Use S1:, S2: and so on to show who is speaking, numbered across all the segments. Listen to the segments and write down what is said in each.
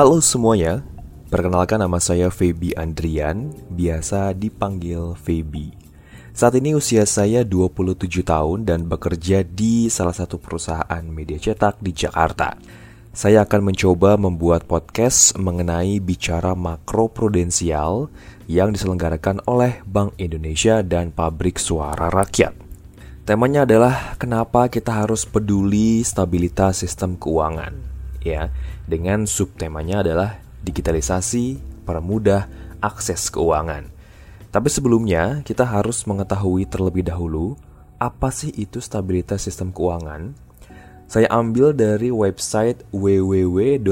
S1: Halo semuanya, perkenalkan nama saya Feby Andrian, biasa dipanggil Feby. Saat ini usia saya 27 tahun dan bekerja di salah satu perusahaan media cetak di Jakarta. Saya akan mencoba membuat podcast mengenai bicara makro prudensial yang diselenggarakan oleh Bank Indonesia dan Pabrik Suara Rakyat. Temanya adalah kenapa kita harus peduli stabilitas sistem keuangan. Ya, dengan subtemanya adalah digitalisasi, permudah akses keuangan. Tapi sebelumnya, kita harus mengetahui terlebih dahulu apa sih itu stabilitas sistem keuangan. Saya ambil dari website www.bi.go.id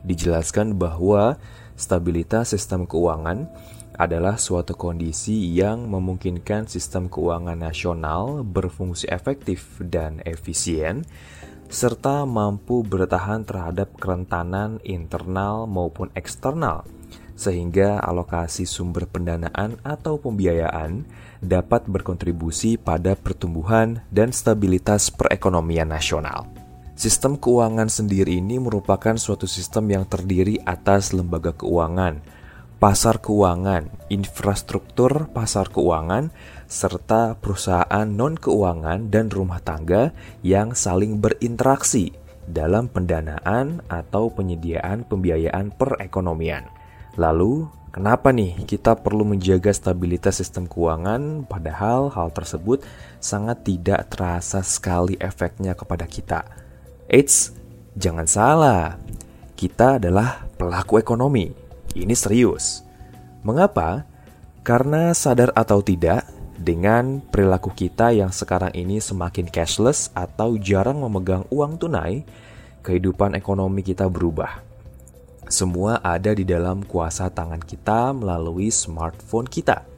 S1: dijelaskan bahwa stabilitas sistem keuangan adalah suatu kondisi yang memungkinkan sistem keuangan nasional berfungsi efektif dan efisien serta mampu bertahan terhadap kerentanan internal maupun eksternal, sehingga alokasi sumber pendanaan atau pembiayaan dapat berkontribusi pada pertumbuhan dan stabilitas perekonomian nasional. Sistem keuangan sendiri ini merupakan suatu sistem yang terdiri atas lembaga keuangan, pasar keuangan, infrastruktur pasar keuangan, serta perusahaan non-keuangan dan rumah tangga yang saling berinteraksi dalam pendanaan atau penyediaan pembiayaan perekonomian. Lalu, kenapa nih kita perlu menjaga stabilitas sistem keuangan padahal hal tersebut sangat tidak terasa sekali efeknya kepada kita? Eits, jangan salah. Kita adalah pelaku ekonomi. Ini serius. Mengapa? Karena sadar atau tidak, dengan perilaku kita yang sekarang ini semakin cashless atau jarang memegang uang tunai, kehidupan ekonomi kita berubah. Semua ada di dalam kuasa tangan kita melalui smartphone kita.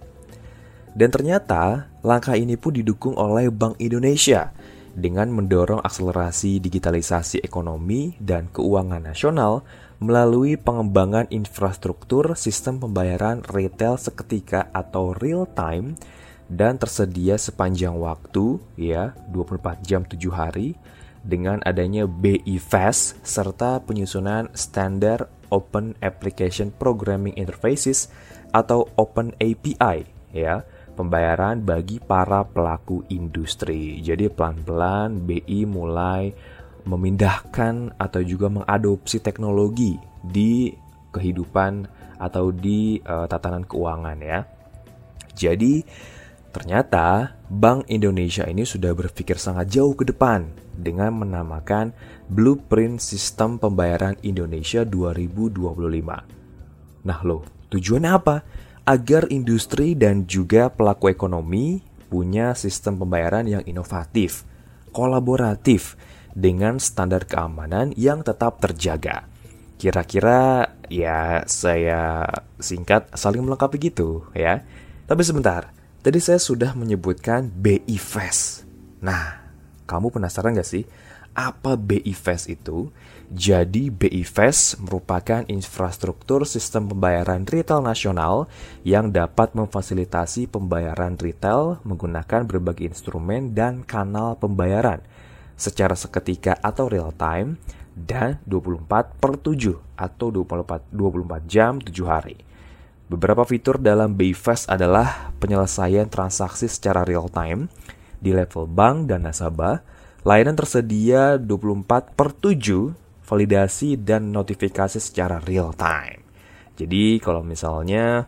S1: Dan ternyata langkah ini pun didukung oleh Bank Indonesia dengan mendorong akselerasi digitalisasi ekonomi dan keuangan nasional melalui pengembangan infrastruktur sistem pembayaran retail seketika atau real time dan tersedia sepanjang waktu ya 24 jam 7 hari dengan adanya BI Fast serta penyusunan standar Open Application Programming Interfaces atau Open API ya pembayaran bagi para pelaku industri. Jadi pelan-pelan BI mulai memindahkan atau juga mengadopsi teknologi di kehidupan atau di uh, tatanan keuangan ya. Jadi Ternyata, Bank Indonesia ini sudah berpikir sangat jauh ke depan dengan menamakan Blueprint Sistem Pembayaran Indonesia 2025. Nah loh, tujuannya apa? Agar industri dan juga pelaku ekonomi punya sistem pembayaran yang inovatif, kolaboratif, dengan standar keamanan yang tetap terjaga. Kira-kira ya saya singkat saling melengkapi gitu ya. Tapi sebentar, Tadi saya sudah menyebutkan BI Fast. Nah, kamu penasaran gak sih apa BI Fast itu? Jadi BI Fast merupakan infrastruktur sistem pembayaran retail nasional yang dapat memfasilitasi pembayaran retail menggunakan berbagai instrumen dan kanal pembayaran secara seketika atau real time dan 24 per 7 atau 24, 24 jam 7 hari. Beberapa fitur dalam Bayfast adalah penyelesaian transaksi secara real time di level bank dan nasabah, layanan tersedia 24 per 7, validasi dan notifikasi secara real time. Jadi kalau misalnya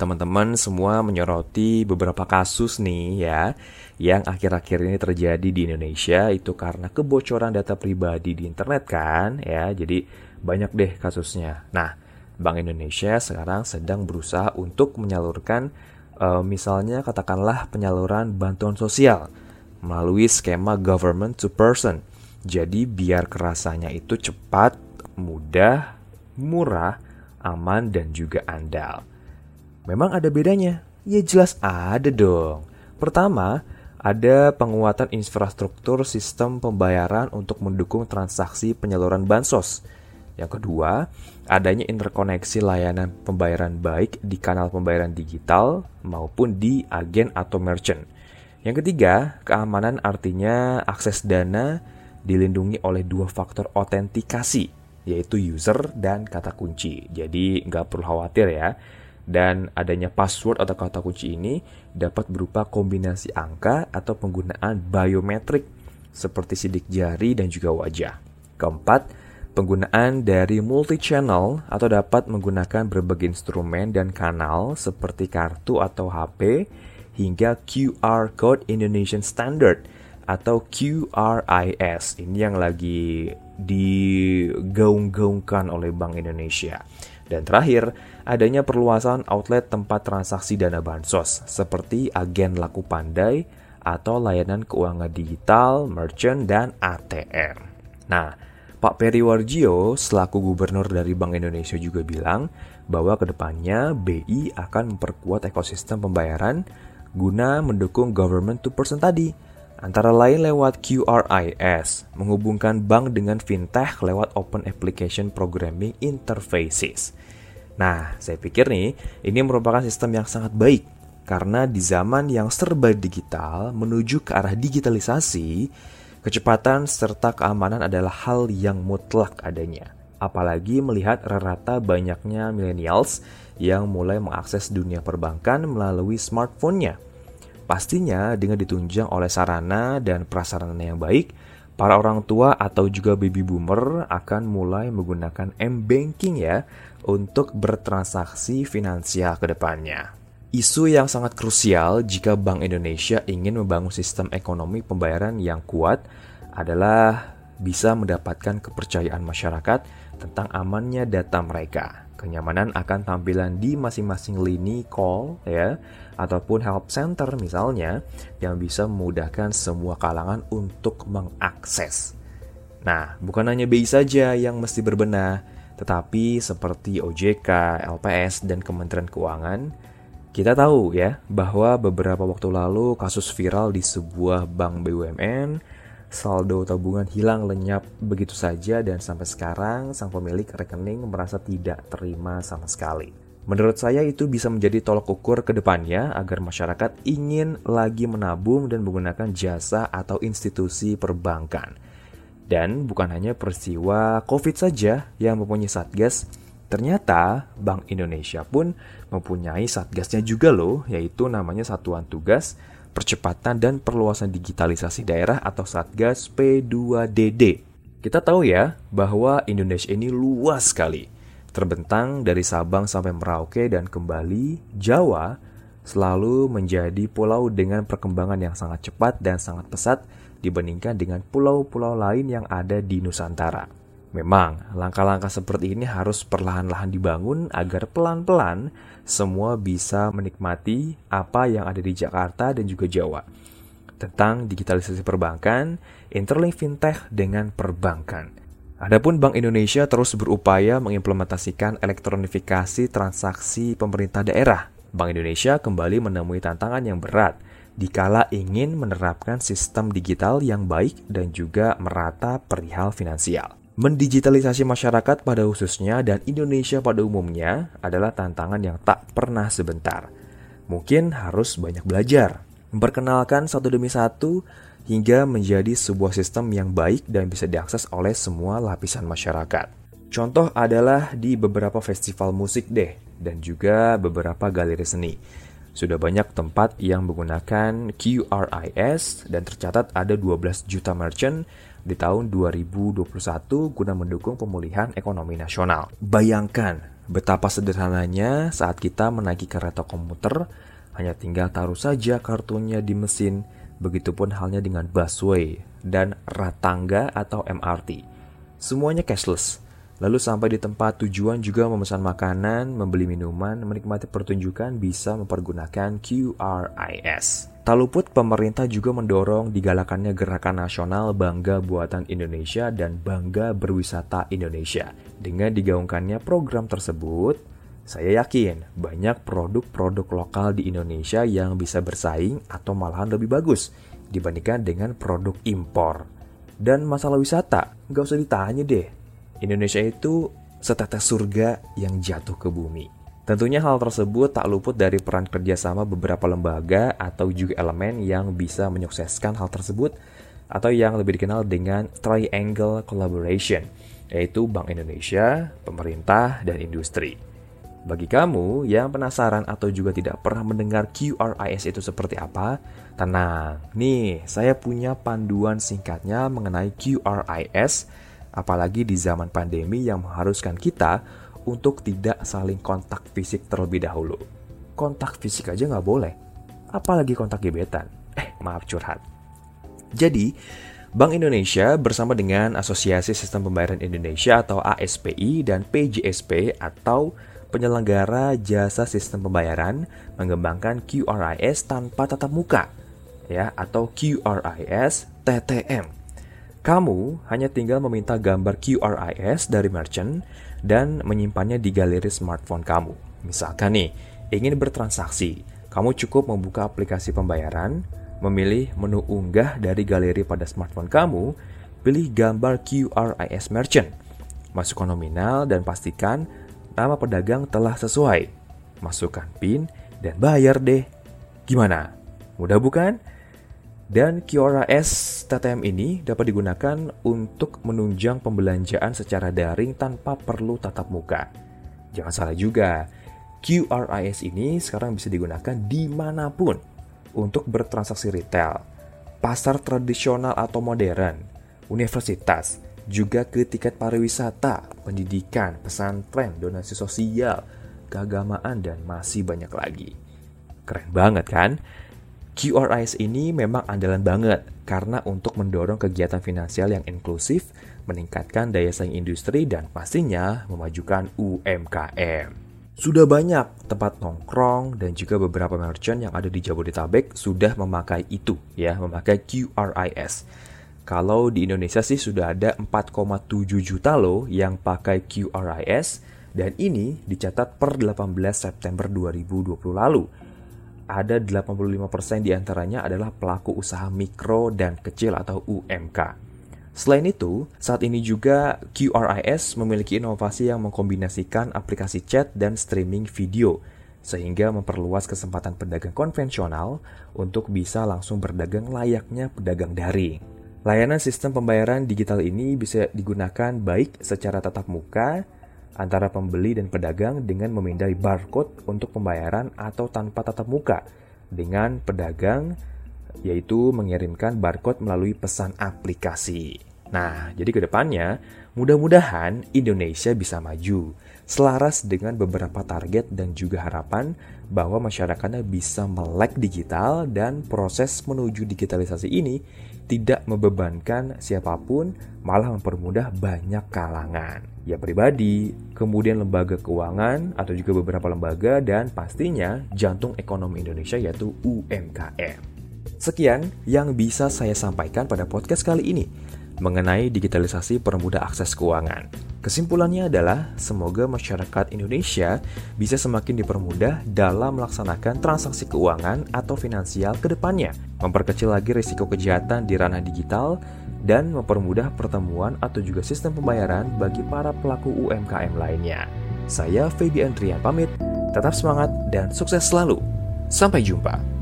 S1: teman-teman semua menyoroti beberapa kasus nih ya yang akhir-akhir ini terjadi di Indonesia itu karena kebocoran data pribadi di internet kan ya jadi banyak deh kasusnya. Nah, Bank Indonesia sekarang sedang berusaha untuk menyalurkan uh, misalnya katakanlah penyaluran bantuan sosial melalui skema government to person. Jadi biar kerasanya itu cepat, mudah, murah, aman dan juga andal. Memang ada bedanya? Ya jelas ada dong. Pertama, ada penguatan infrastruktur sistem pembayaran untuk mendukung transaksi penyaluran bansos. Yang kedua, adanya interkoneksi layanan pembayaran baik di kanal pembayaran digital maupun di agen atau merchant. Yang ketiga, keamanan artinya akses dana dilindungi oleh dua faktor autentikasi, yaitu user dan kata kunci. Jadi nggak perlu khawatir ya. Dan adanya password atau kata kunci ini dapat berupa kombinasi angka atau penggunaan biometrik seperti sidik jari dan juga wajah. Keempat, penggunaan dari multi-channel atau dapat menggunakan berbagai instrumen dan kanal seperti kartu atau HP hingga QR Code Indonesian Standard atau QRIS. Ini yang lagi digaung-gaungkan oleh Bank Indonesia. Dan terakhir, adanya perluasan outlet tempat transaksi dana bansos seperti agen laku pandai atau layanan keuangan digital, merchant, dan ATM. Nah, Pak Peri Warjio selaku gubernur dari Bank Indonesia juga bilang bahwa ke depannya BI akan memperkuat ekosistem pembayaran guna mendukung government to person tadi. Antara lain lewat QRIS, menghubungkan bank dengan fintech lewat Open Application Programming Interfaces. Nah, saya pikir nih, ini merupakan sistem yang sangat baik karena di zaman yang serba digital menuju ke arah digitalisasi, kecepatan serta keamanan adalah hal yang mutlak adanya. Apalagi melihat rata banyaknya millennials yang mulai mengakses dunia perbankan melalui smartphone-nya. Pastinya dengan ditunjang oleh sarana dan prasarana yang baik, para orang tua atau juga baby boomer akan mulai menggunakan m-banking ya untuk bertransaksi finansial ke depannya. Isu yang sangat krusial jika Bank Indonesia ingin membangun sistem ekonomi pembayaran yang kuat adalah bisa mendapatkan kepercayaan masyarakat tentang amannya data mereka kenyamanan akan tampilan di masing-masing lini call ya ataupun help center misalnya yang bisa memudahkan semua kalangan untuk mengakses. Nah, bukan hanya BI saja yang mesti berbenah, tetapi seperti OJK, LPS, dan Kementerian Keuangan, kita tahu ya bahwa beberapa waktu lalu kasus viral di sebuah bank BUMN saldo tabungan hilang lenyap begitu saja dan sampai sekarang sang pemilik rekening merasa tidak terima sama sekali. Menurut saya itu bisa menjadi tolok ukur ke depannya agar masyarakat ingin lagi menabung dan menggunakan jasa atau institusi perbankan. Dan bukan hanya peristiwa COVID saja yang mempunyai satgas, ternyata Bank Indonesia pun mempunyai satgasnya juga loh, yaitu namanya Satuan Tugas Percepatan dan Perluasan Digitalisasi Daerah atau Satgas P2DD. Kita tahu ya bahwa Indonesia ini luas sekali. Terbentang dari Sabang sampai Merauke dan kembali, Jawa selalu menjadi pulau dengan perkembangan yang sangat cepat dan sangat pesat dibandingkan dengan pulau-pulau lain yang ada di Nusantara. Memang, langkah-langkah seperti ini harus perlahan-lahan dibangun agar pelan-pelan semua bisa menikmati apa yang ada di Jakarta dan juga Jawa. Tentang digitalisasi perbankan, interlink fintech dengan perbankan. Adapun Bank Indonesia terus berupaya mengimplementasikan elektronifikasi transaksi pemerintah daerah. Bank Indonesia kembali menemui tantangan yang berat dikala ingin menerapkan sistem digital yang baik dan juga merata perihal finansial. Mendigitalisasi masyarakat pada khususnya dan Indonesia pada umumnya adalah tantangan yang tak pernah sebentar. Mungkin harus banyak belajar, memperkenalkan satu demi satu hingga menjadi sebuah sistem yang baik dan bisa diakses oleh semua lapisan masyarakat. Contoh adalah di beberapa festival musik deh, dan juga beberapa galeri seni. Sudah banyak tempat yang menggunakan QRIS dan tercatat ada 12 juta merchant di tahun 2021 guna mendukung pemulihan ekonomi nasional. Bayangkan betapa sederhananya saat kita menaiki kereta komuter, hanya tinggal taruh saja kartunya di mesin, begitupun halnya dengan busway dan ratangga atau MRT. Semuanya cashless. Lalu sampai di tempat tujuan juga memesan makanan, membeli minuman, menikmati pertunjukan bisa mempergunakan QRIS. Tak luput pemerintah juga mendorong digalakannya gerakan nasional Bangga Buatan Indonesia dan Bangga Berwisata Indonesia. Dengan digaungkannya program tersebut, saya yakin banyak produk-produk lokal di Indonesia yang bisa bersaing atau malahan lebih bagus dibandingkan dengan produk impor. Dan masalah wisata, nggak usah ditanya deh. Indonesia itu setetes surga yang jatuh ke bumi. Tentunya hal tersebut tak luput dari peran kerjasama beberapa lembaga atau juga elemen yang bisa menyukseskan hal tersebut atau yang lebih dikenal dengan Triangle Collaboration, yaitu Bank Indonesia, pemerintah, dan industri. Bagi kamu yang penasaran atau juga tidak pernah mendengar QRIS itu seperti apa, tenang. Nih, saya punya panduan singkatnya mengenai QRIS, apalagi di zaman pandemi yang mengharuskan kita untuk tidak saling kontak fisik terlebih dahulu. Kontak fisik aja nggak boleh, apalagi kontak gebetan. Eh, maaf curhat. Jadi, Bank Indonesia bersama dengan Asosiasi Sistem Pembayaran Indonesia atau ASPI dan PJSP atau penyelenggara jasa sistem pembayaran mengembangkan QRIS tanpa tatap muka ya atau QRIS TTM. Kamu hanya tinggal meminta gambar QRIS dari merchant dan menyimpannya di galeri smartphone kamu. Misalkan nih, ingin bertransaksi, kamu cukup membuka aplikasi pembayaran, memilih menu unggah dari galeri pada smartphone kamu, pilih gambar QRIS Merchant, masukkan nominal dan pastikan nama pedagang telah sesuai. Masukkan PIN dan bayar deh. Gimana? Mudah bukan? Dan QRIS TTM ini dapat digunakan untuk menunjang pembelanjaan secara daring tanpa perlu tatap muka. Jangan salah juga, QRIS ini sekarang bisa digunakan di mana pun untuk bertransaksi retail, pasar tradisional atau modern, universitas, juga ke tiket pariwisata, pendidikan, pesantren, donasi sosial, keagamaan, dan masih banyak lagi. Keren banget kan? QRIS ini memang andalan banget karena untuk mendorong kegiatan finansial yang inklusif, meningkatkan daya saing industri, dan pastinya memajukan UMKM. Sudah banyak tempat nongkrong dan juga beberapa merchant yang ada di Jabodetabek sudah memakai itu ya, memakai QRIS. Kalau di Indonesia sih sudah ada 4,7 juta loh yang pakai QRIS dan ini dicatat per 18 September 2020 lalu. Ada 85% di antaranya adalah pelaku usaha mikro dan kecil atau UMK. Selain itu, saat ini juga QRIS memiliki inovasi yang mengkombinasikan aplikasi chat dan streaming video, sehingga memperluas kesempatan pedagang konvensional untuk bisa langsung berdagang layaknya pedagang daring. Layanan sistem pembayaran digital ini bisa digunakan baik secara tatap muka antara pembeli dan pedagang dengan memindai barcode untuk pembayaran atau tanpa tatap muka dengan pedagang yaitu mengirimkan barcode melalui pesan aplikasi. Nah, jadi ke depannya, mudah-mudahan Indonesia bisa maju, selaras dengan beberapa target dan juga harapan bahwa masyarakatnya bisa melek digital dan proses menuju digitalisasi ini tidak membebankan siapa pun, malah mempermudah banyak kalangan. Ya pribadi, kemudian lembaga keuangan atau juga beberapa lembaga dan pastinya jantung ekonomi Indonesia yaitu UMKM. Sekian yang bisa saya sampaikan pada podcast kali ini mengenai digitalisasi permudah akses keuangan. Kesimpulannya adalah semoga masyarakat Indonesia bisa semakin dipermudah dalam melaksanakan transaksi keuangan atau finansial ke depannya, memperkecil lagi risiko kejahatan di ranah digital, dan mempermudah pertemuan atau juga sistem pembayaran bagi para pelaku UMKM lainnya. Saya Feby Andrian pamit, tetap semangat dan sukses selalu. Sampai jumpa.